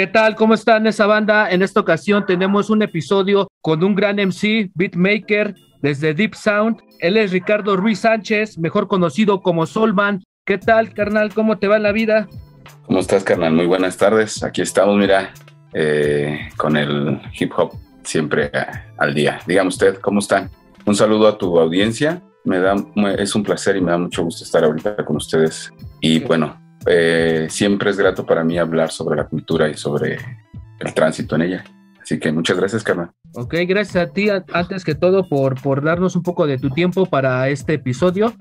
¿Qué tal? ¿Cómo están esa banda? En esta ocasión tenemos un episodio con un gran MC, beatmaker desde Deep Sound. Él es Ricardo Ruiz Sánchez, mejor conocido como Solman. ¿Qué tal, carnal? ¿Cómo te va la vida? ¿Cómo estás, carnal? Muy buenas tardes. Aquí estamos, mira, eh, con el hip hop siempre al día. Dígame usted, ¿cómo están? Un saludo a tu audiencia. Me da, es un placer y me da mucho gusto estar ahorita con ustedes. Y bueno, eh, siempre es grato para mí hablar sobre la cultura y sobre el tránsito en ella. Así que muchas gracias, Carmen. Ok, gracias a ti, antes que todo, por, por darnos un poco de tu tiempo para este episodio.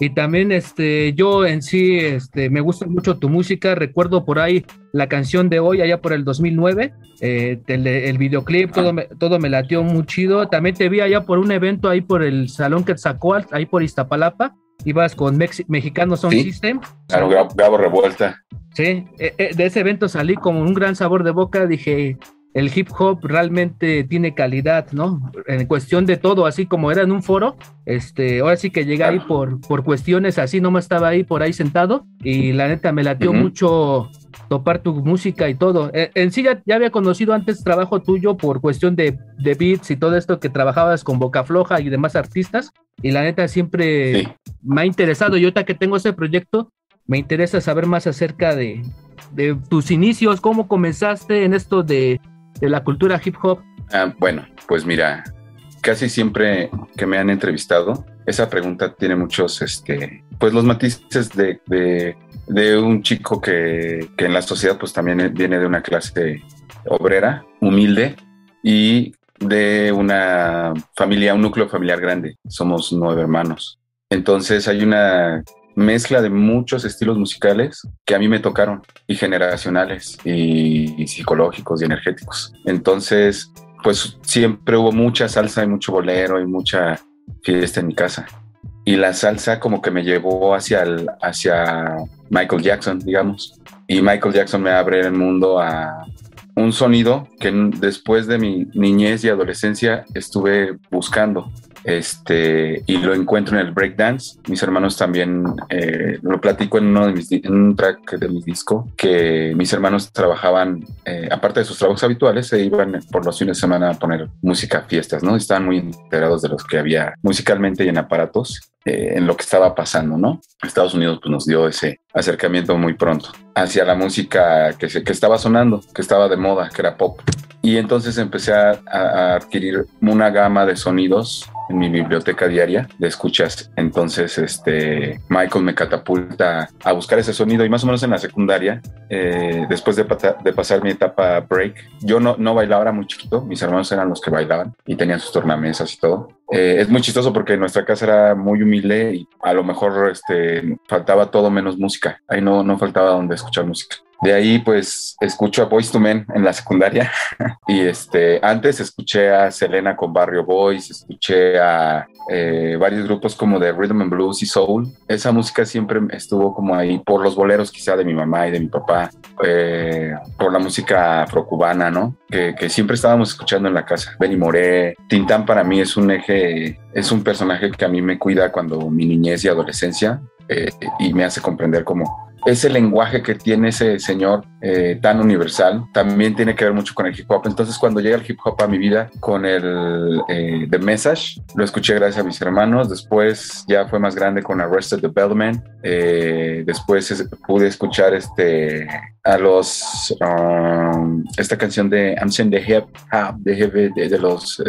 Y también este, yo en sí este, me gusta mucho tu música. Recuerdo por ahí la canción de hoy, allá por el 2009. Eh, el, videoclip, todo me, todo me latió muy chido. También te vi allá por un evento ahí por el Salón que sacó ahí por Iztapalapa ibas con Mexicanos Sound System. Claro, Gabo Revuelta. Sí, e, e, de ese evento salí con un gran sabor de boca, dije, el hip hop realmente tiene calidad, ¿no? En cuestión de todo, así como era en un foro, este, ahora sí que llegué ahí por, por cuestiones así, no me estaba ahí por ahí sentado y la neta me latió mucho topar tu música y todo. E, en, sí ya, había conocido antes trabajo tuyo por cuestión de, de, beats y todo esto que trabajabas con Boca Floja y demás artistas y la neta siempre me ha interesado y ahorita que tengo ese proyecto me interesa saber más acerca de, de tus inicios, cómo comenzaste en esto de de la cultura hip hop? Ah, bueno, pues mira, casi siempre que me han entrevistado, esa pregunta tiene muchos, este, pues los matices de, de, un chico que, que, en la sociedad pues también viene de una clase obrera, humilde y de una familia, un núcleo familiar grande. Somos nueve hermanos. Entonces hay una mezcla de muchos estilos musicales que a mí me tocaron y generacionales y, psicológicos y energéticos. Entonces, pues siempre hubo mucha salsa y mucho bolero y mucha fiesta en mi casa. Y la salsa como que me llevó hacia, hacia Michael Jackson, digamos. Y Michael Jackson me abre el mundo a un sonido que después de mi niñez y adolescencia estuve buscando este, y lo encuentro en el breakdance. Mis hermanos también eh, lo platico en, uno de mis, en un track de mi disco, que mis hermanos trabajaban, eh, aparte de sus trabajos habituales, se iban por los fines de semana a poner música fiestas, ¿no? Estaban muy enterados de los que había musicalmente y en aparatos. Eh, en lo que estaba pasando, ¿no? Estados Unidos pues, nos dio ese acercamiento muy pronto hacia la música que, se, que estaba sonando, que estaba de moda, que era pop. Y entonces empecé a, a adquirir una gama de sonidos en mi biblioteca diaria de escuchas. Entonces, este, Michael me catapulta a buscar ese sonido y más o menos en la secundaria, eh, después de, de, pasar mi etapa break, yo no, no bailaba, era muy chiquito, mis hermanos eran los que bailaban y tenían sus tornamesas y todo. Eh, es muy chistoso porque nuestra casa era muy humilde y a lo mejor este, faltaba todo menos música. Ahí no, no faltaba donde escuchar música. De ahí pues escucho a Boys to Men en la secundaria y este antes escuché a Selena con Barrio Boys, escuché a eh, varios grupos como de Rhythm and Blues y Soul. Esa música siempre estuvo como ahí por los boleros quizá de mi mamá y de mi papá, eh, por la música afrocubana, ¿no? Que, siempre estábamos escuchando en la casa. Benny Moré, Tintán para mí es un eje, es un personaje que a mí me cuida cuando mi niñez y adolescencia eh, y me hace comprender cómo ese lenguaje que tiene ese señor eh, tan universal también tiene que ver mucho con el hip hop. Entonces, cuando llega el hip hop a mi vida con el eh, The Message, lo escuché gracias a mis hermanos. Después ya fue más grande con Arrested Development. Eh, después pude escuchar este a los um, esta canción de I'm saying the hip hop de, de, los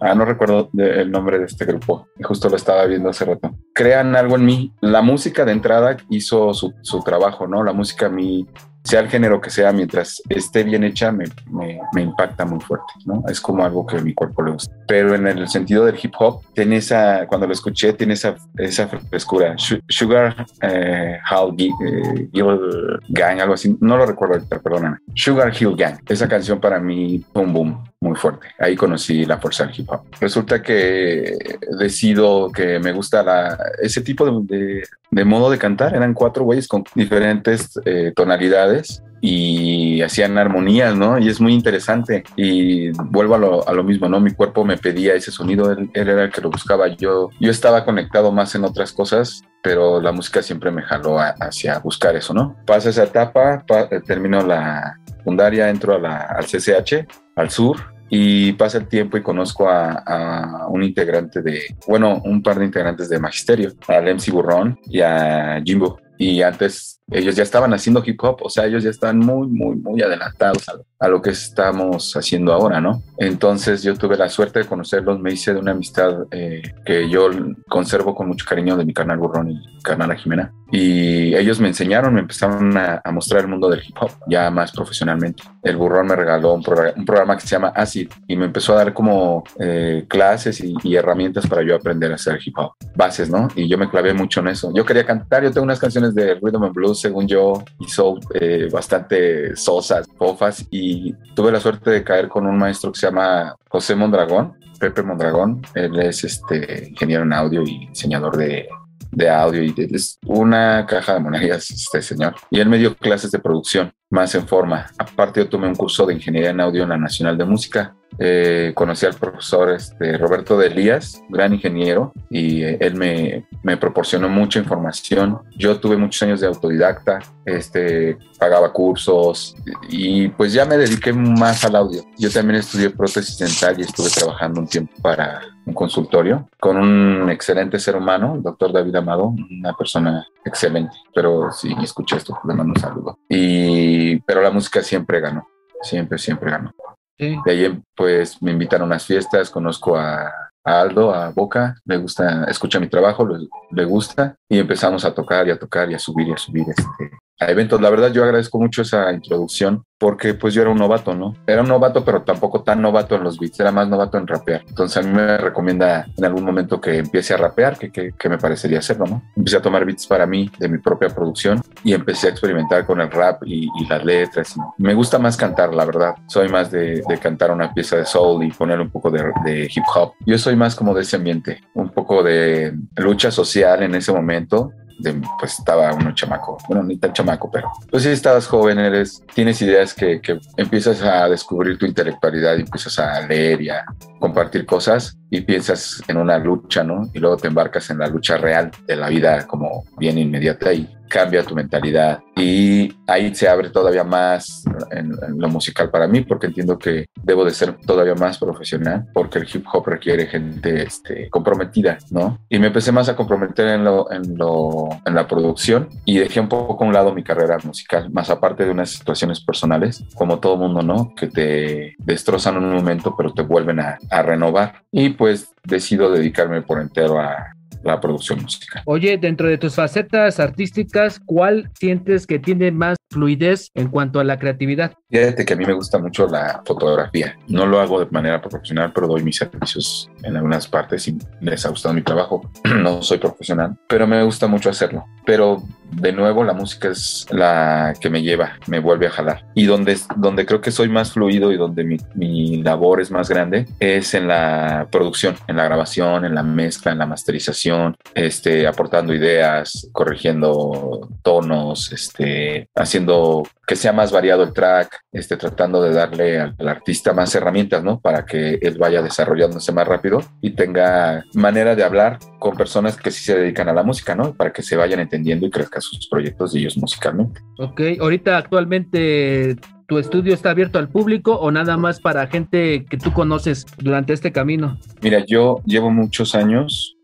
ah, no recuerdo el nombre de este grupo justo lo estaba viendo hace rato. Crean algo en mí. La música de entrada hizo su, su trabajo no la música a mí sea el género que sea, mientras esté bien hecha, me, me, impacta muy fuerte, ¿no? Es como algo que mi cuerpo le gusta. Pero en el sentido del hip hop, tiene esa, cuando lo escuché, tiene esa, esa frescura. Sugar eh, eh, Hill Gang, algo así, no lo recuerdo ahorita, perdóname. Sugar Hill Gang, esa canción para mí, boom, boom, muy fuerte. Ahí conocí la fuerza del hip hop. Resulta que decido que me gusta la, ese tipo de, de modo de cantar. Eran cuatro güeyes con diferentes eh, tonalidades y hacían armonías, ¿no? Y es muy interesante. Y vuelvo a lo, a lo, mismo, ¿no? Mi cuerpo me pedía ese sonido, él, era el que lo buscaba. Yo, yo estaba conectado más en otras cosas, pero la música siempre me jaló hacia buscar eso, ¿no? Pasa esa etapa, eh, termino la secundaria, entro a la, al CCH, al sur, y pasa el tiempo y conozco a, un integrante de, bueno, un par de integrantes de Magisterio, al MC Burrón y a Jimbo y antes ellos ya estaban haciendo hip hop, o sea, ellos ya están muy, muy, muy adelantados a, lo que estamos haciendo ahora, ¿no? Entonces yo tuve la suerte de conocerlos, me hice de una amistad eh, que yo conservo con mucho cariño de mi canal Burrón y canal Jimena. Y ellos me enseñaron, me empezaron a, mostrar el mundo del hip hop ya más profesionalmente. El Burrón me regaló un, programa que se llama Acid y me empezó a dar como eh, clases y, y herramientas para yo aprender a hacer hip hop, bases, ¿no? Y yo me clavé mucho en eso. Yo quería cantar, yo tengo unas canciones de rhythm and blues, según yo, hizo eh, bastante sosas, pofas, y tuve la suerte de caer con un maestro que se llama José Mondragón, Pepe Mondragón. Él es este ingeniero en audio y diseñador de, de audio y es una caja de monedas este señor. Y él me dio clases de producción más en forma. Aparte yo tomé un curso de ingeniería en audio en la Nacional de Música eh, conocí al profesor este, Roberto de Elías, gran ingeniero, y eh, él me, me, proporcionó mucha información. Yo tuve muchos años de autodidacta, este, pagaba cursos y pues ya me dediqué más al audio. Yo también estudié prótesis dental y estuve trabajando un tiempo para un consultorio con un excelente ser humano, el doctor David Amado, una persona excelente, pero si escuché esto, le mando un saludo. Y, pero la música siempre ganó, siempre, siempre ganó. De ahí pues me invitan a unas fiestas, conozco a, Aldo, a Boca, le gusta, escucha mi trabajo, le, gusta y empezamos a tocar y a tocar y a subir y a subir este, a eventos. La verdad yo agradezco mucho esa introducción porque pues yo era un novato, ¿no? Era un novato, pero tampoco tan novato en los beats, era más novato en rapear. Entonces a mí me recomienda en algún momento que empiece a rapear, que, que, me parecería hacerlo, ¿no? Empecé a tomar beats para mí, de mi propia producción, y empecé a experimentar con el rap y, las letras. me gusta más cantar, la verdad. Soy más de, cantar una pieza de soul y poner un poco de, de hip hop. Yo soy más como de ese ambiente, un poco de lucha social en ese momento pues estaba uno chamaco, bueno, ni tan chamaco, pero pues si estabas joven, eres, tienes ideas que, que empiezas a descubrir tu intelectualidad y empiezas a leer y a compartir cosas y piensas en una lucha, ¿no? Y luego te embarcas en la lucha real de la vida como bien inmediata y cambia tu mentalidad. Y ahí se abre todavía más en, lo musical para mí, porque entiendo que debo de ser todavía más profesional, porque el hip hop requiere gente este, comprometida, ¿no? Y me empecé más a comprometer en, lo, en, lo, en la producción y dejé un poco a un lado mi carrera musical, más aparte de unas situaciones personales, como todo mundo, ¿no? Que te destrozan en un momento, pero te vuelven a renovar. Y pues decido dedicarme por entero a, la producción musical. Oye, dentro de tus facetas artísticas, ¿cuál sientes que tiene más fluidez en cuanto a la creatividad? Fíjate que a mí me gusta mucho la fotografía. No lo hago de manera profesional, pero doy mis servicios en algunas partes y les ha gustado mi trabajo. no soy profesional, pero me gusta mucho hacerlo. Pero de nuevo la música es la que me lleva, me vuelve a jalar. Y donde, donde creo que soy más fluido y donde mi, mi labor es más grande es en la producción, en la grabación, en la mezcla, en la masterización, este, aportando ideas, corrigiendo tonos, este, haciendo que sea más variado el track, este, tratando de darle al, artista más herramientas, ¿no? Para que él vaya desarrollándose más rápido y tenga manera de hablar con personas que sí se dedican a la música, ¿no? Para que se vayan entendiendo y crezcan sus proyectos de ellos musicalmente. Ok, ahorita actualmente ¿Tu estudio está abierto al público o nada más para gente que tú conoces durante este camino? Mira, yo llevo muchos años,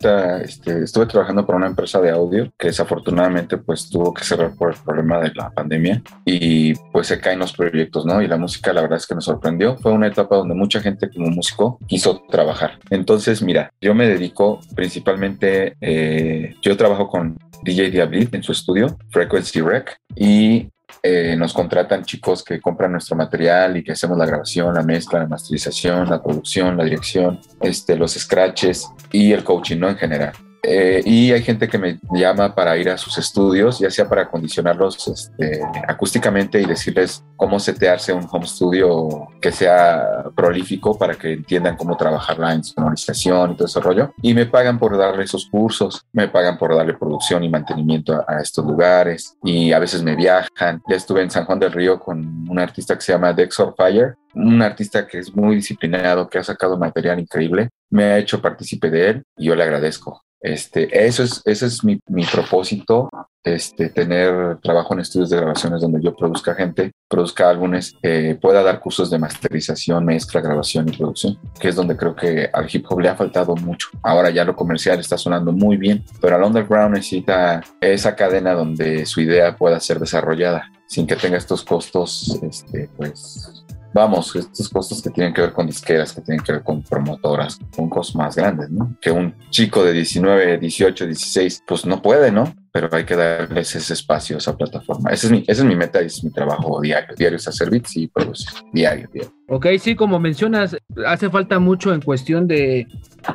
este, estuve trabajando para una empresa de audio que desafortunadamente pues tuvo que cerrar por el problema de la pandemia y pues se caen los proyectos, ¿no? Y la música la verdad es que me sorprendió. Fue una etapa donde mucha gente como músico quiso trabajar. Entonces, mira, yo me dedico principalmente, eh, yo trabajo con DJ Diablit en su estudio, Frequency Rec, y eh, nos contratan chicos que compran nuestro material y que hacemos la grabación, la mezcla, la masterización, la producción, la dirección, este, los scratches y el coaching, ¿no? En general. Eh, y hay gente que me llama para ir a sus estudios, ya sea para acondicionarlos este, acústicamente y decirles cómo setearse un home studio que sea prolífico para que entiendan cómo trabajarla en sonorización y todo ese rollo. Y me pagan por darle esos cursos, me pagan por darle producción y mantenimiento a, estos lugares y a veces me viajan. Ya estuve en San Juan del Río con un artista que se llama Dexor Fire, un artista que es muy disciplinado, que ha sacado material increíble, me ha hecho partícipe de él y yo le agradezco. Este, eso es, ese es mi, mi, propósito, este, tener trabajo en estudios de grabaciones donde yo produzca gente, produzca álbumes, eh, pueda dar cursos de masterización, mezcla, grabación y producción, que es donde creo que al hip hop le ha faltado mucho. Ahora ya lo comercial está sonando muy bien, pero al underground necesita esa cadena donde su idea pueda ser desarrollada sin que tenga estos costos, este, pues vamos, estos costos que tienen que ver con disqueras, que tienen que ver con promotoras, con costos más grandes, ¿no? Que un chico de 19, 18, 16, pues no puede, ¿no? Pero hay que darles ese espacio, esa plataforma. Ese es mi, esa es mi meta es mi trabajo diario. Diario es hacer beats y producir. Diario, diario. Ok, sí, como mencionas, hace falta mucho en cuestión de,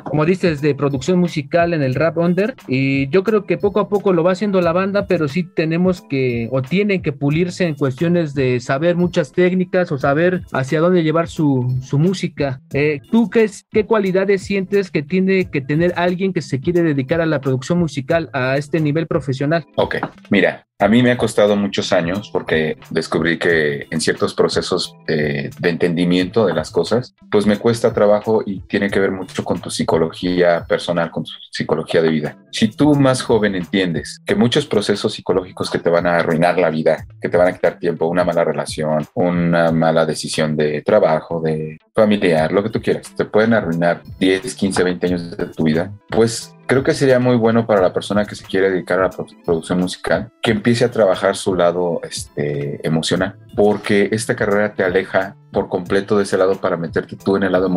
como dices, de producción musical en el rap under. Y yo creo que poco a poco lo va haciendo la banda, pero sí tenemos que, o tienen que pulirse en cuestiones de saber muchas técnicas o saber hacia dónde llevar su, su música. Eh, ¿Tú qué, qué cualidades sientes que tiene que tener alguien que se quiere dedicar a la producción musical a este nivel profesional? Ok, mira, a mí me ha costado muchos años porque descubrí que en ciertos procesos de entendimiento de las cosas, pues me cuesta trabajo y tiene que ver mucho con tu psicología personal, con tu psicología de vida. Si tú más joven entiendes que muchos procesos psicológicos que te van a arruinar la vida, que te van a quitar tiempo, una mala relación, una mala decisión de trabajo, de familiar, lo que tú quieras, te pueden arruinar 10, 15, 20 años de tu vida, pues creo que sería muy bueno para la persona que se quiere dedicar a la producción musical que empiece a trabajar su lado este, emocional, porque esta carrera te aleja por completo de ese lado para meterte tú en el lado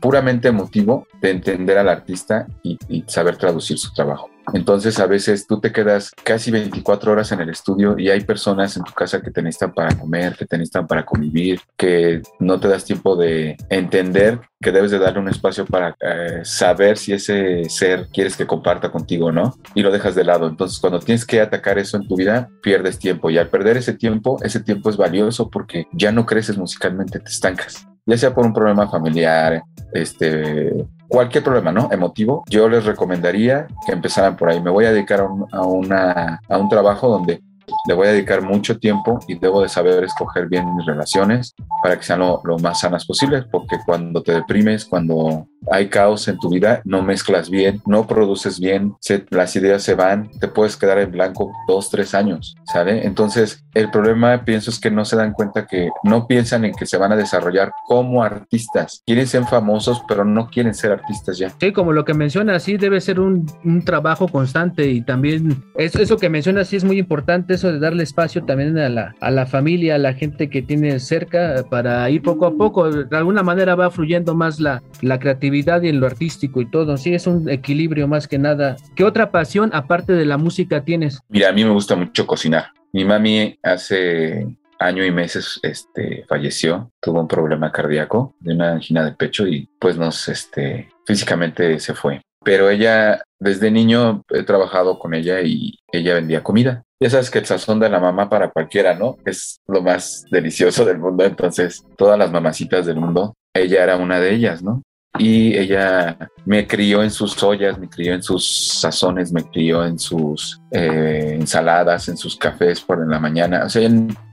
puramente emotivo de entender al artista y saber traducir su trabajo. Entonces a veces tú te quedas casi 24 horas en el estudio y hay personas en tu casa que te necesitan para comer, que te necesitan para convivir, que no te das tiempo de entender que debes de darle un espacio para eh, saber si ese ser quieres que comparta contigo o no y lo dejas de lado. Entonces cuando tienes que atacar eso en tu vida, pierdes tiempo y al perder ese tiempo, ese tiempo es valioso porque ya no creces musicalmente, te estancas ya sea por un problema familiar, este, cualquier problema, ¿no? Emotivo, yo les recomendaría que empezaran por ahí. Me voy a dedicar a un, a a un trabajo donde le voy a dedicar mucho tiempo y debo de saber escoger bien mis relaciones para que sean lo, lo, más sanas posible, porque cuando te deprimes, cuando hay caos en tu vida, no mezclas bien, no produces bien, se, las ideas se van, te puedes quedar en blanco dos, tres años, ¿sale? Entonces, el problema, pienso, es que no se dan cuenta que no piensan en que se van a desarrollar como artistas. Quieren ser famosos, pero no quieren ser artistas ya. Sí, como lo que mencionas, sí, debe ser un, un trabajo constante y también eso, eso que mencionas, sí es muy importante, eso de darle espacio también a la, a la familia, a la gente que tiene cerca, para ir poco a poco, de alguna manera va fluyendo más la, la creatividad y en lo artístico y todo. Sí, es un equilibrio más que nada. ¿Qué otra pasión aparte de la música tienes? Mira, a mí me gusta mucho cocinar. Mi mami hace año y meses este, falleció, tuvo un problema cardíaco de una angina de pecho y pues nos, este, físicamente se fue. Pero ella, desde niño he trabajado con ella y ella vendía comida. Ya sabes que el sazón de la mamá para cualquiera, ¿no? Es lo más delicioso del mundo. Entonces, todas las mamacitas del mundo, ella era una de ellas, ¿no? y ella me crió en sus ollas, me crió en sus sazones, me crió en sus eh, ensaladas, en sus cafés por en la mañana. O sea,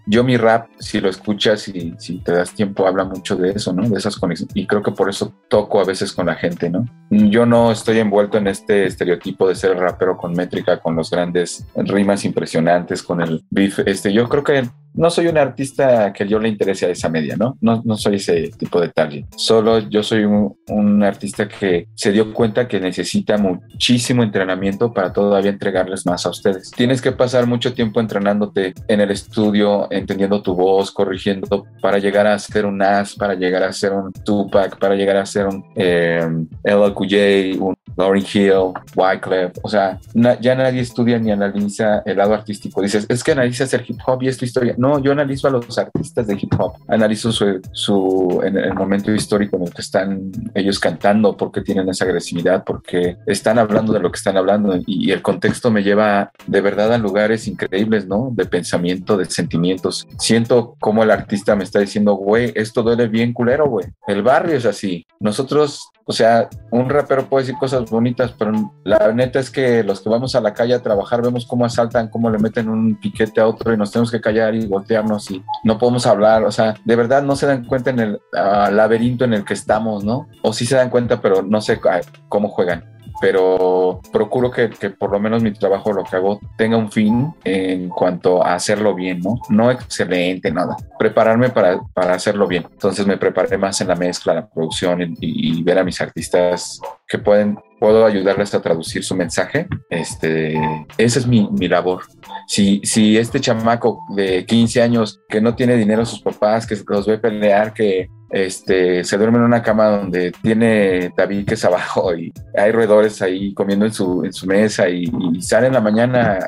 yo mi rap, si lo escuchas y si te das tiempo, habla mucho de eso, ¿no? De esas conexiones. Y creo que por eso toco a veces con la gente, ¿no? Yo no estoy envuelto en este estereotipo de ser rapero con métrica, con los grandes rimas impresionantes, con el beef. Este, yo creo que no soy un artista que yo le interese a esa media, ¿no? No, no soy ese tipo de target. Solo yo soy un, un, artista que se dio cuenta que necesita muchísimo entrenamiento para todavía entregarles más a ustedes. Tienes que pasar mucho tiempo entrenándote en el estudio, entendiendo tu voz, corrigiendo para llegar a ser un Nas, para llegar a ser un Tupac, para llegar a ser un eh, LLQJ, un Lauryn Hill, Wyclef. O sea, na, ya nadie estudia ni analiza el lado artístico. Dices, es que analizas el hip hop y es tu historia no, yo analizo a los artistas de hip hop, analizo su, su en el momento histórico en el que están ellos cantando, porque tienen esa agresividad, porque están hablando de lo que están hablando y, el contexto me lleva de verdad a lugares increíbles, ¿no? De pensamiento, de sentimientos. Siento como el artista me está diciendo, güey, esto duele bien culero, güey. El barrio es así. Nosotros o sea, un rapero puede decir cosas bonitas, pero la neta es que los que vamos a la calle a trabajar vemos cómo asaltan, cómo le meten un piquete a otro y nos tenemos que callar y voltearnos y no podemos hablar. O sea, de verdad no se dan cuenta en el laberinto en el que estamos, ¿no? O sí se dan cuenta, pero no sé cómo juegan pero procuro que, por lo menos mi trabajo, lo que hago, tenga un fin en cuanto a hacerlo bien, ¿no? No excelente, nada. Prepararme para, hacerlo bien. Entonces me preparé más en la mezcla, la producción y, y ver a mis artistas que pueden puedo ayudarles a traducir su mensaje. Este, esa es mi, mi, labor. Si, si este chamaco de 15 años que no tiene dinero a sus papás, que los ve pelear, que este, se duerme en una cama donde tiene tabiques abajo y hay roedores ahí comiendo en su, mesa y, sale en la mañana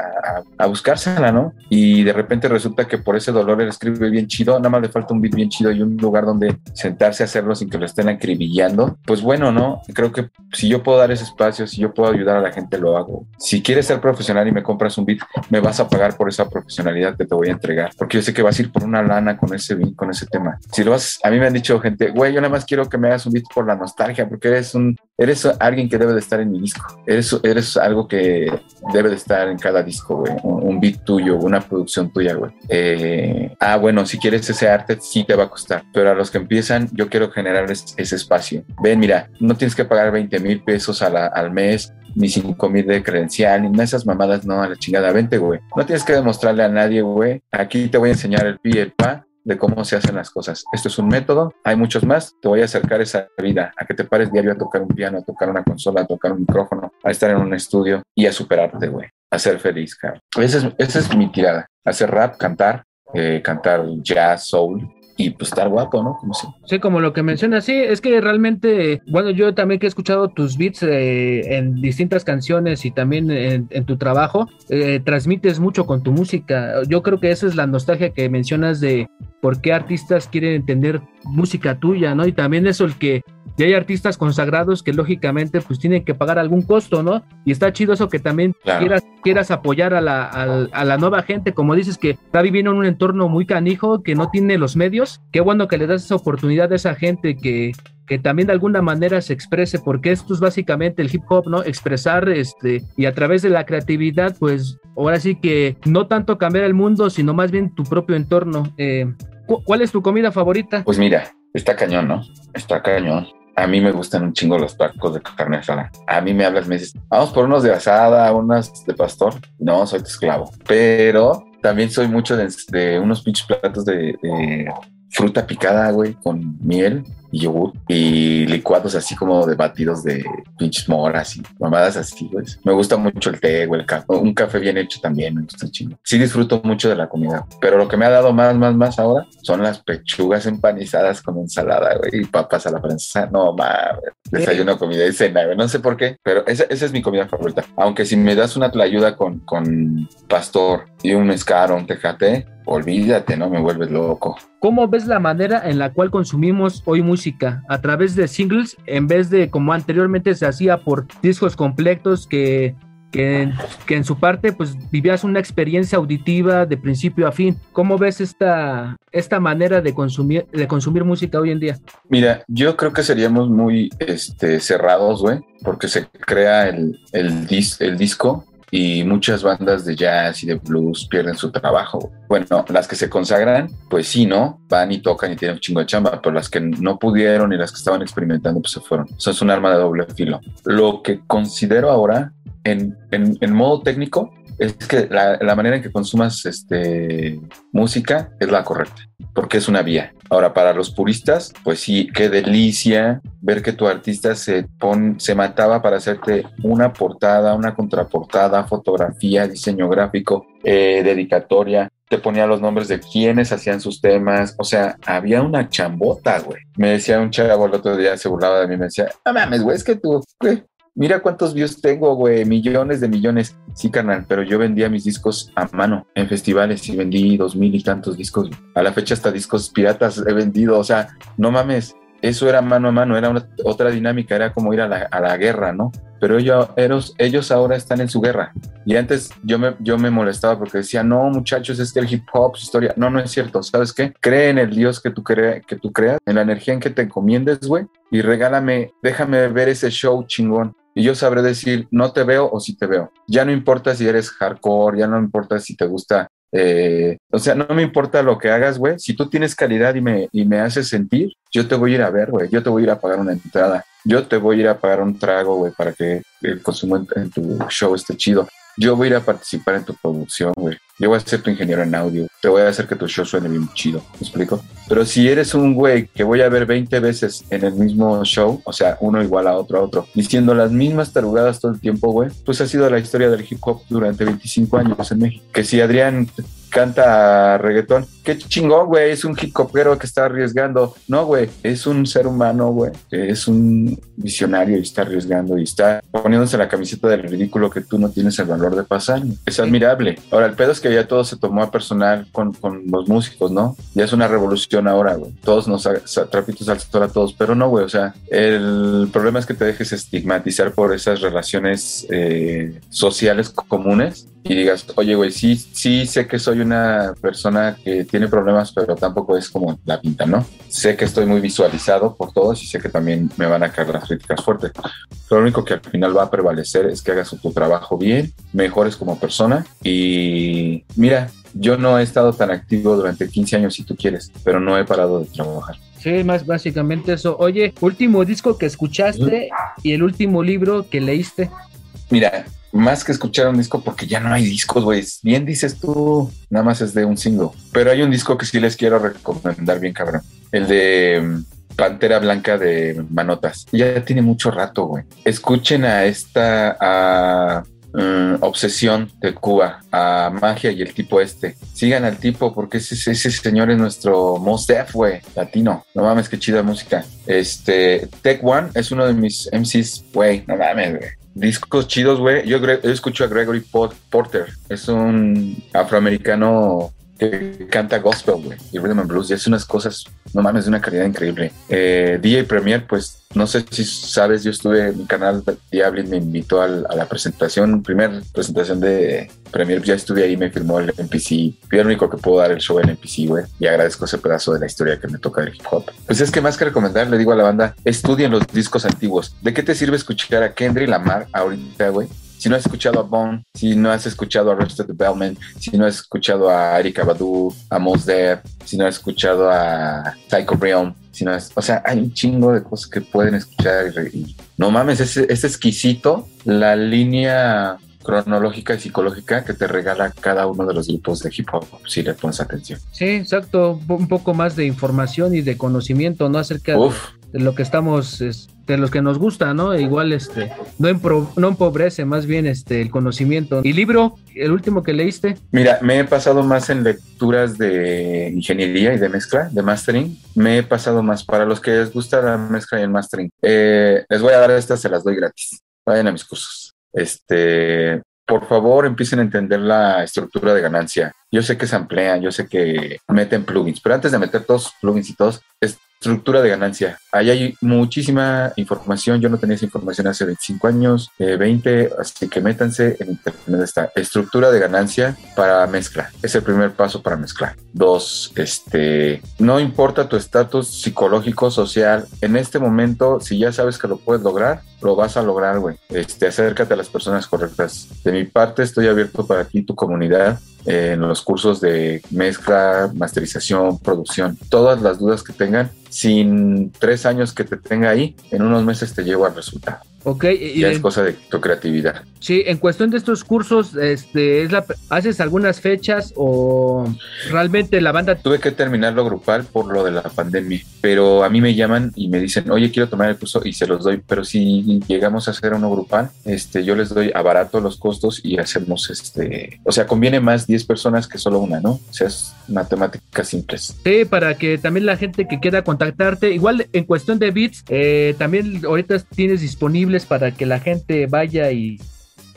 a, a, buscársela, ¿no? Y de repente resulta que por ese dolor él escribe bien chido, nada más le falta un beat bien chido y un lugar donde sentarse a hacerlo sin que lo estén acribillando. Pues bueno, ¿no? Creo que si yo puedo dar ese espacio, si yo puedo ayudar a la gente, lo hago. Si quieres ser profesional y me compras un beat, me vas a pagar por esa profesionalidad que te voy a entregar, porque yo sé que vas a ir por una lana con ese beat, con ese tema. Si lo vas, a mí me han dicho gente, güey, yo nada más quiero que me hagas un beat por la nostalgia, porque eres un, eres alguien que debe de estar en mi disco. Eres, eres algo que debe de estar en cada disco, güey. Un, beat tuyo, una producción tuya, güey. Eh, ah, bueno, si quieres ese arte, sí te va a costar. Pero a los que empiezan, yo quiero generar ese espacio. Ven, mira, no tienes que pagar 20 mil pesos al mes, ni 5 mil de credencial, ni esas mamadas, no, a la chingada, vente, güey. No tienes que demostrarle a nadie, güey. Aquí te voy a enseñar el pi el pa de cómo se hacen las cosas. Esto es un método, hay muchos más. Te voy a acercar esa vida, a que te pares diario a tocar un piano, a tocar una consola, a tocar un micrófono, a estar en un estudio y a superarte, güey, a ser feliz, cabrón. Esa es, esa es mi tirada, hacer rap, cantar, eh, cantar jazz, soul, y pues estar guapo, ¿no? Sí, como lo que mencionas, sí, es que realmente, bueno, yo también que he escuchado tus beats eh, en distintas canciones y también en, tu trabajo, eh, transmites mucho con tu música. Yo creo que esa es la nostalgia que mencionas de por qué artistas quieren entender música tuya, ¿no? Y también eso el que ya hay artistas consagrados que lógicamente pues tienen que pagar algún costo, ¿no? Y está chido eso que también quieras, quieras apoyar a la, a, la, nueva gente, como dices que está viviendo en un entorno muy canijo, que no tiene los medios, qué bueno que le das esa oportunidad a esa gente que, que también de alguna manera se exprese, porque esto es básicamente el hip hop, ¿no? Expresar este, y a través de la creatividad, pues ahora sí que no tanto cambiar el mundo, sino más bien tu propio entorno. Eh, ¿Cuál es tu comida favorita? Pues mira, está cañón, ¿no? Está cañón. A mí me gustan un chingo los tacos de carne asada. A mí me hablas, me dices, vamos por unos de asada, unas de pastor. No, soy tu esclavo. Pero también soy mucho de, unos pinches platos de, de fruta picada, güey, con miel yogur y licuados así como de batidos de pinches moras y mamadas así, güey. Me gusta mucho el té, güey, el café. Un café bien hecho también, me gusta chingo. Sí disfruto mucho de la comida, pero lo que me ha dado más, más, más ahora son las pechugas empanizadas con ensalada, güey, y papas a la francesa. No, mames. Desayuno, comida y cena, güey. No sé por qué, pero esa, esa es mi comida favorita. Aunque si me das una tlayuda con, con pastor y un mezcal o un tejate, olvídate, ¿no? Me vuelves loco. ¿Cómo ves la manera en la cual consumimos hoy música? A través de singles, en vez de como anteriormente se hacía por discos completos que, que, en su parte pues vivías una experiencia auditiva de principio a fin. ¿Cómo ves esta, esta manera de consumir, de consumir música hoy en día? Mira, yo creo que seríamos muy este, cerrados, güey, porque se crea el, el, el disco y muchas bandas de jazz y de blues pierden su trabajo. Bueno, las que se consagran, pues sí, ¿no? Van y tocan y tienen un chingo de chamba, pero las que no pudieron y las que estaban experimentando, pues se fueron. Eso es un arma de doble filo. Lo que considero ahora, en, en, en modo técnico, es que la, manera en que consumas este, música es la correcta, porque es una vía. Ahora, para los puristas, pues sí, qué delicia ver que tu artista se, se mataba para hacerte una portada, una contraportada, fotografía, diseño gráfico, eh, dedicatoria, te ponía los nombres de quienes hacían sus temas, o sea, había una chambota, güey. Me decía un chavo el otro día, se burlaba de mí, me decía, no mames, güey, es que tú, güey, mira cuántos views tengo, güey, millones de millones. Sí, carnal, pero yo vendía mis discos a mano en festivales y vendí dos mil y tantos discos. A la fecha hasta discos piratas he vendido, o sea, no mames, eso era mano a mano, era otra dinámica, era como ir a la, a la guerra, ¿no? Pero ellos, ellos, ahora están en su guerra. Y antes yo me, yo me molestaba porque decía, no, muchachos, es que el hip hop, su historia. No, no es cierto. ¿Sabes qué? Cree en el Dios que tú, crea, que tú creas, en la energía en que te encomiendes, güey, y regálame, déjame ver ese show chingón. Y yo sabré decir, no te veo o sí te veo. Ya no importa si eres hardcore, ya no importa si te gusta eh, o sea, no me importa lo que hagas, güey. Si tú tienes calidad y me, y me haces sentir, yo te voy a ir a ver, güey. Yo te voy a ir a pagar una entrada. Yo te voy a ir a pagar un trago, güey, para que el consumo en, tu show esté chido. Yo voy a ir a participar en tu producción, güey. Yo voy a ser tu ingeniero en audio. Te voy a hacer que tu show suene bien chido. ¿Me explico? Pero si eres un güey que voy a ver 20 veces en el mismo show, o sea, uno igual a otro a otro, diciendo las mismas tarugadas todo el tiempo, güey, pues ha sido la historia del hip hop durante 25 años en México. Que si Adrián canta reggaetón. Qué chingón, güey, es un hip hopero que está arriesgando. No, güey, es un ser humano, güey, es un visionario y está arriesgando y está poniéndose la camiseta del ridículo que tú no tienes el valor de pasar. Es admirable. Ahora, el pedo es que ya todo se tomó a personal con, con los músicos, ¿no? Ya es una revolución ahora, güey. Todos nos trapitos al sector a todos, pero no, güey, o sea, el problema es que te dejes estigmatizar por esas relaciones eh, sociales comunes y digas, oye, güey, sí, sí sé que soy una persona que tiene problemas, pero tampoco es como la pinta, ¿no? Sé que estoy muy visualizado por todos y sé que también me van a caer las críticas fuertes. Lo único que al final va a prevalecer es que hagas tu trabajo bien, mejores como persona y mira, yo no he estado tan activo durante 15 años si tú quieres, pero no he parado de trabajar. Sí, más básicamente eso. Oye, último disco que escuchaste y el último libro que leíste. Mira, más que escuchar un disco porque ya no hay discos, güey. Bien dices tú, nada más es de un single. Pero hay un disco que sí les quiero recomendar bien, cabrón. El de mm, Pantera Blanca de Manotas. Ya tiene mucho rato, güey. Escuchen a esta mm, obsesión de Cuba, a Magia y el tipo este. Sigan al tipo porque ese, señor es nuestro most def, güey, latino. No mames, qué chida música. Este, Tech One es uno de mis MCs, güey, no mames, güey discos chidos, güey. Yo, escucho a Gregory Porter. Es un afroamericano que canta gospel, güey, y rhythm and blues, y hace unas cosas, no mames, de una calidad increíble. Eh, DJ Premier, pues, no sé si sabes, yo estuve en mi canal, Diablo me invitó a la presentación, primer presentación de Premier, ya estuve ahí, me firmó el NPC, fui el único que puedo dar el show en NPC, güey, y agradezco ese pedazo de la historia que me toca del hip hop. Pues es que más que recomendar, le digo a la banda, estudien los discos antiguos. ¿De qué te sirve escuchar a Kendrick Lamar ahorita, güey? Si no has escuchado a Bone, si no has escuchado a Arrested Development, si no has escuchado a Erika Badu, a Mos Def, si no has escuchado a Psycho Realm, si no o sea, hay un chingo de cosas que pueden escuchar y, no mames, es, es exquisito la línea cronológica y psicológica que te regala cada uno de los grupos de hip hop, si le pones atención. Sí, exacto, un poco más de información y de conocimiento, ¿no? Acerca de, lo que estamos de los que nos gusta, ¿no? E igual este no, empobrece, más bien este el conocimiento. ¿Y libro, el último que leíste? Mira, me he pasado más en lecturas de ingeniería y de mezcla, de mastering. Me he pasado más para los que les gusta la mezcla y el mastering. Eh, les voy a dar estas, se las doy gratis. Vayan a mis cursos. Este, por favor empiecen a entender la estructura de ganancia. Yo sé que se amplían, yo sé que meten plugins, pero antes de meter todos plugins y todos, estructura de ganancia. Ahí hay muchísima información. Yo no tenía esa información hace 25 años, 20, eh, así que métanse en internet. Esta estructura de ganancia para mezcla. Es el primer paso para mezclar. Dos, este, no importa tu estatus psicológico, social. En este momento, si ya sabes que lo puedes lograr, lo vas a lograr, güey. Este, acércate a las personas correctas. De mi parte, estoy abierto para ti, tu comunidad en los cursos de mezcla, masterización, producción, todas las dudas que tengan, sin tres años que te tenga ahí, en unos meses te llevo al resultado. Ok, y es cosa de tu creatividad. Sí, en cuestión de estos cursos, este, es la, ¿haces algunas fechas o realmente la banda? Tuve que terminarlo grupal por lo de la pandemia, pero a mí me llaman y me dicen, oye, quiero tomar el curso y se los doy, pero si llegamos a hacer uno grupal, este, yo les doy a barato los costos y hacemos, este, o sea, conviene más 10 personas que solo una, ¿no? O sea, es matemáticas simples. Sí, para que también la gente que quiera contactarte, igual en cuestión de bits, eh, también ahorita tienes disponible para que la gente vaya y,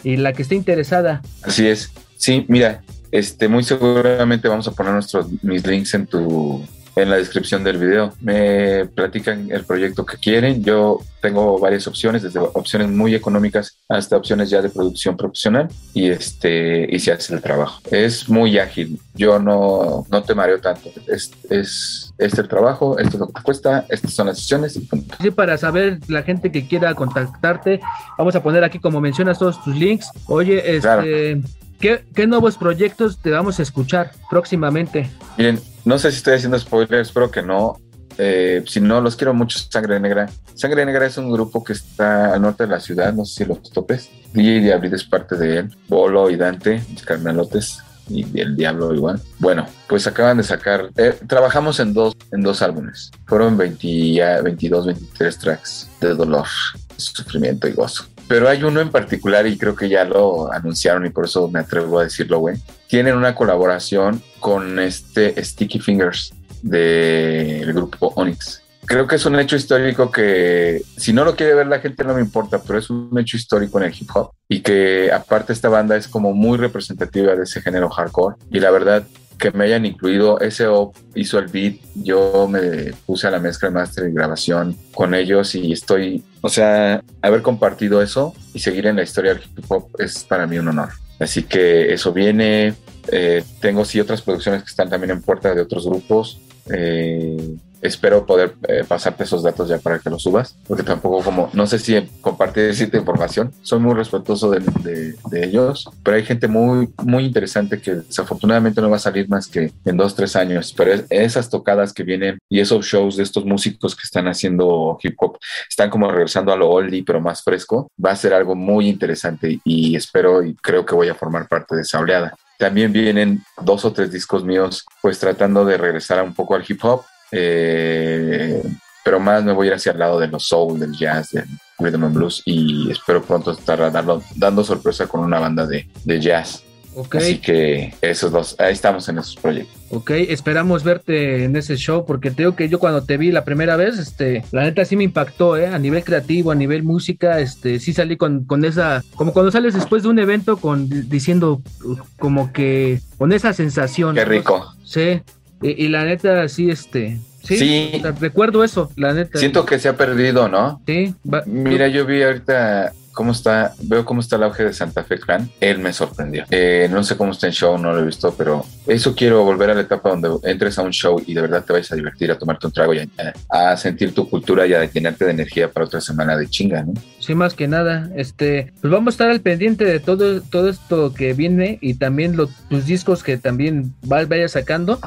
y la que esté interesada. Así es. Sí, mira, este, muy seguramente vamos a poner nuestros mis links en tu en la descripción del video. Me platican el proyecto que quieren. Yo tengo varias opciones, desde opciones muy económicas hasta opciones ya de producción profesional y este y se hace el trabajo. Es muy ágil. Yo no, no te mareo tanto. Es, es este el trabajo, esto es lo que te cuesta, estas son las sesiones y Sí, para saber la gente que quiera contactarte, vamos a poner aquí como mencionas todos tus links. Oye, este ¿Qué, nuevos proyectos te vamos a escuchar próximamente? Miren, no sé si estoy haciendo spoilers, espero que no. Eh, si no, los quiero mucho, Sangre Negra. Sangre Negra es un grupo que está al norte de la ciudad, no sé si los topes. DJ Diablito es parte de él, Bolo y Dante, Carmelotes y el Diablo igual. Bueno, pues acaban de sacar, eh, trabajamos en dos, en dos álbumes. Fueron 20, 22, 23 tracks de dolor, sufrimiento y gozo. Pero hay uno en particular y creo que ya lo anunciaron y por eso me atrevo a decirlo, güey. Tienen una colaboración con este Sticky Fingers del grupo Onyx. Creo que es un hecho histórico que si no lo quiere ver la gente no me importa, pero es un hecho histórico en el hip hop y que aparte esta banda es como muy representativa de ese género hardcore y la verdad que me hayan incluido. SO hizo el beat, yo me puse a la mezcla, master y grabación con ellos y estoy, o sea, haber compartido eso y seguir en la historia del hip hop es para mí un honor. Así que eso viene. Eh, tengo sí otras producciones que están también en puerta de otros grupos. Eh, espero poder eh, pasarte esos datos ya para que los subas, porque tampoco como, no sé si compartir esta información, soy muy respetuoso de, ellos, pero hay gente muy, muy interesante que desafortunadamente no va a salir más que en dos, tres años, pero esas tocadas que vienen y esos shows de estos músicos que están haciendo hip hop, están como regresando a lo oldie, pero más fresco, va a ser algo muy interesante y espero y creo que voy a formar parte de esa oleada. También vienen dos o tres discos míos, pues tratando de regresar un poco al hip hop, eh, pero más me voy a ir hacia el lado de los soul, del jazz, del rhythm and blues y espero pronto estar dando, dando sorpresa con una banda de, de jazz. Así que esos dos, ahí estamos en esos proyectos. Ok, esperamos verte en ese show porque te digo que yo cuando te vi la primera vez, este, la neta sí me impactó, ¿eh? A nivel creativo, a nivel música, este, sí salí con, con esa, como cuando sales después de un evento con diciendo como que con esa sensación. Qué rico. Sí, y, la neta, sí, este. Sí, recuerdo eso, la neta. Siento que se ha perdido, ¿no? Sí. Mira, yo vi ahorita cómo está, veo cómo está el auge de Santa Fe Clan, él me sorprendió. Eh, no sé cómo está en show, no lo he visto, pero eso quiero volver a la etapa donde entres a un show y de verdad te vayas a divertir, a tomarte un trago y a, sentir tu cultura y a llenarte de energía para otra semana de chinga, ¿no? Sí, más que nada, este, pues vamos a estar al pendiente de todo, todo esto que viene y también los, tus discos que también vayas sacando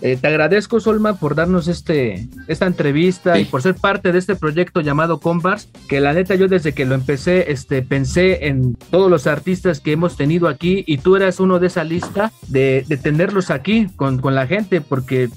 eh, te agradezco, Solma, por darnos este, esta entrevista y por ser parte de este proyecto llamado Convars, que la neta yo desde que lo empecé este, pensé en todos los artistas que hemos tenido aquí y tú eras uno de esa lista de, tenerlos aquí con, con la gente, porque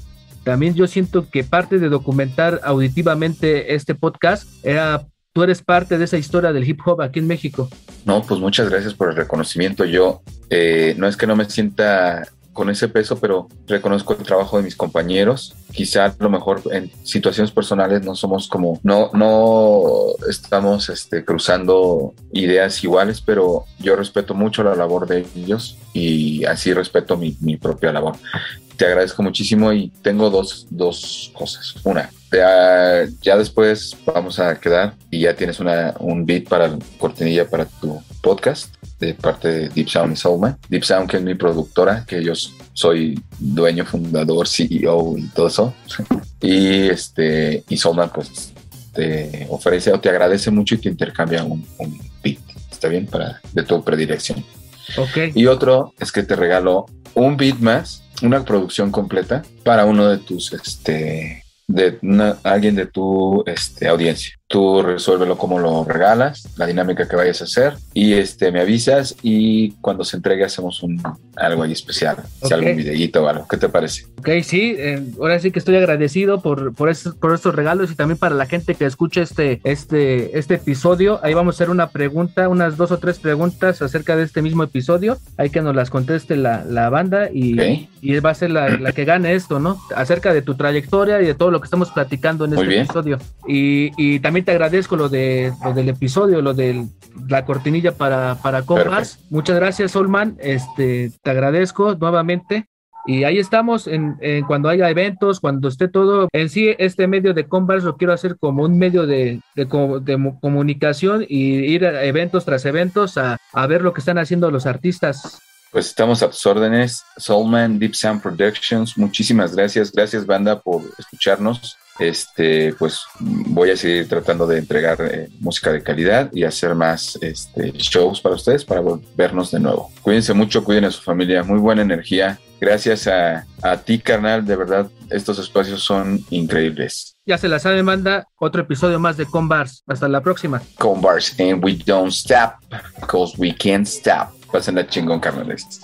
también yo siento que parte de documentar auditivamente este podcast era tú eres parte de esa historia del hip hop aquí en México. No, pues muchas gracias por el reconocimiento. Yo eh, no es que no me sienta con ese peso, pero reconozco el trabajo de mis compañeros. Quizá a lo mejor en situaciones personales no somos como, no, no estamos este, cruzando ideas iguales, pero yo respeto mucho la labor de ellos y así respeto mi, mi propia labor. Te agradezco muchísimo y tengo dos, dos cosas. Una, ya, ya, después vamos a quedar y ya tienes una, un beat para cortinilla para tu podcast de parte de Deep Sound y Soulman. Deep Sound, que es mi productora, que yo soy dueño, fundador, CEO y todo eso. Y este y Soulman, pues te ofrece o te agradece mucho y te intercambia un, beat. Está bien para de tu predilección. Okay. Y otro es que te regalo un beat más, una producción completa para uno de tus este de alguien de tu este, audiencia tú resuélvelo como lo regalas, la dinámica que vayas a hacer y este me avisas y cuando se entregue hacemos un algo ahí especial, si algún videíto o algo, ¿qué te parece? Ok, sí, eh, ahora sí que estoy agradecido por, por, estos, por estos regalos y también para la gente que escucha este, este, este episodio, ahí vamos a hacer una pregunta, unas dos o tres preguntas acerca de este mismo episodio, hay que nos las conteste la, la banda y, y va a ser la, la, que gane esto, ¿no? Acerca de tu trayectoria y de todo lo que estamos platicando en este episodio. Y, y también también te agradezco lo, de, lo del episodio, lo de la cortinilla para, para. Muchas gracias, Solman. Este, te agradezco nuevamente. Y ahí estamos en, cuando haya eventos, cuando esté todo. En sí, este medio de Converse lo quiero hacer como un medio de, de, comunicación y ir a eventos tras eventos a, a, ver lo que están haciendo los artistas. Pues estamos a tus órdenes. Soulman, Deep Sound Productions, muchísimas gracias. Gracias, banda, por escucharnos este, pues voy a seguir tratando de entregar eh, música de calidad y hacer más este, shows para ustedes para vernos de nuevo. Cuídense mucho, cuiden a su familia, muy buena energía. Gracias a, a ti, carnal, de verdad, estos espacios son increíbles. Ya se la sabe, manda otro episodio más de Convars. Hasta la próxima. Convars, and we don't stop because we can't stop. Pasen la chingón, carnales.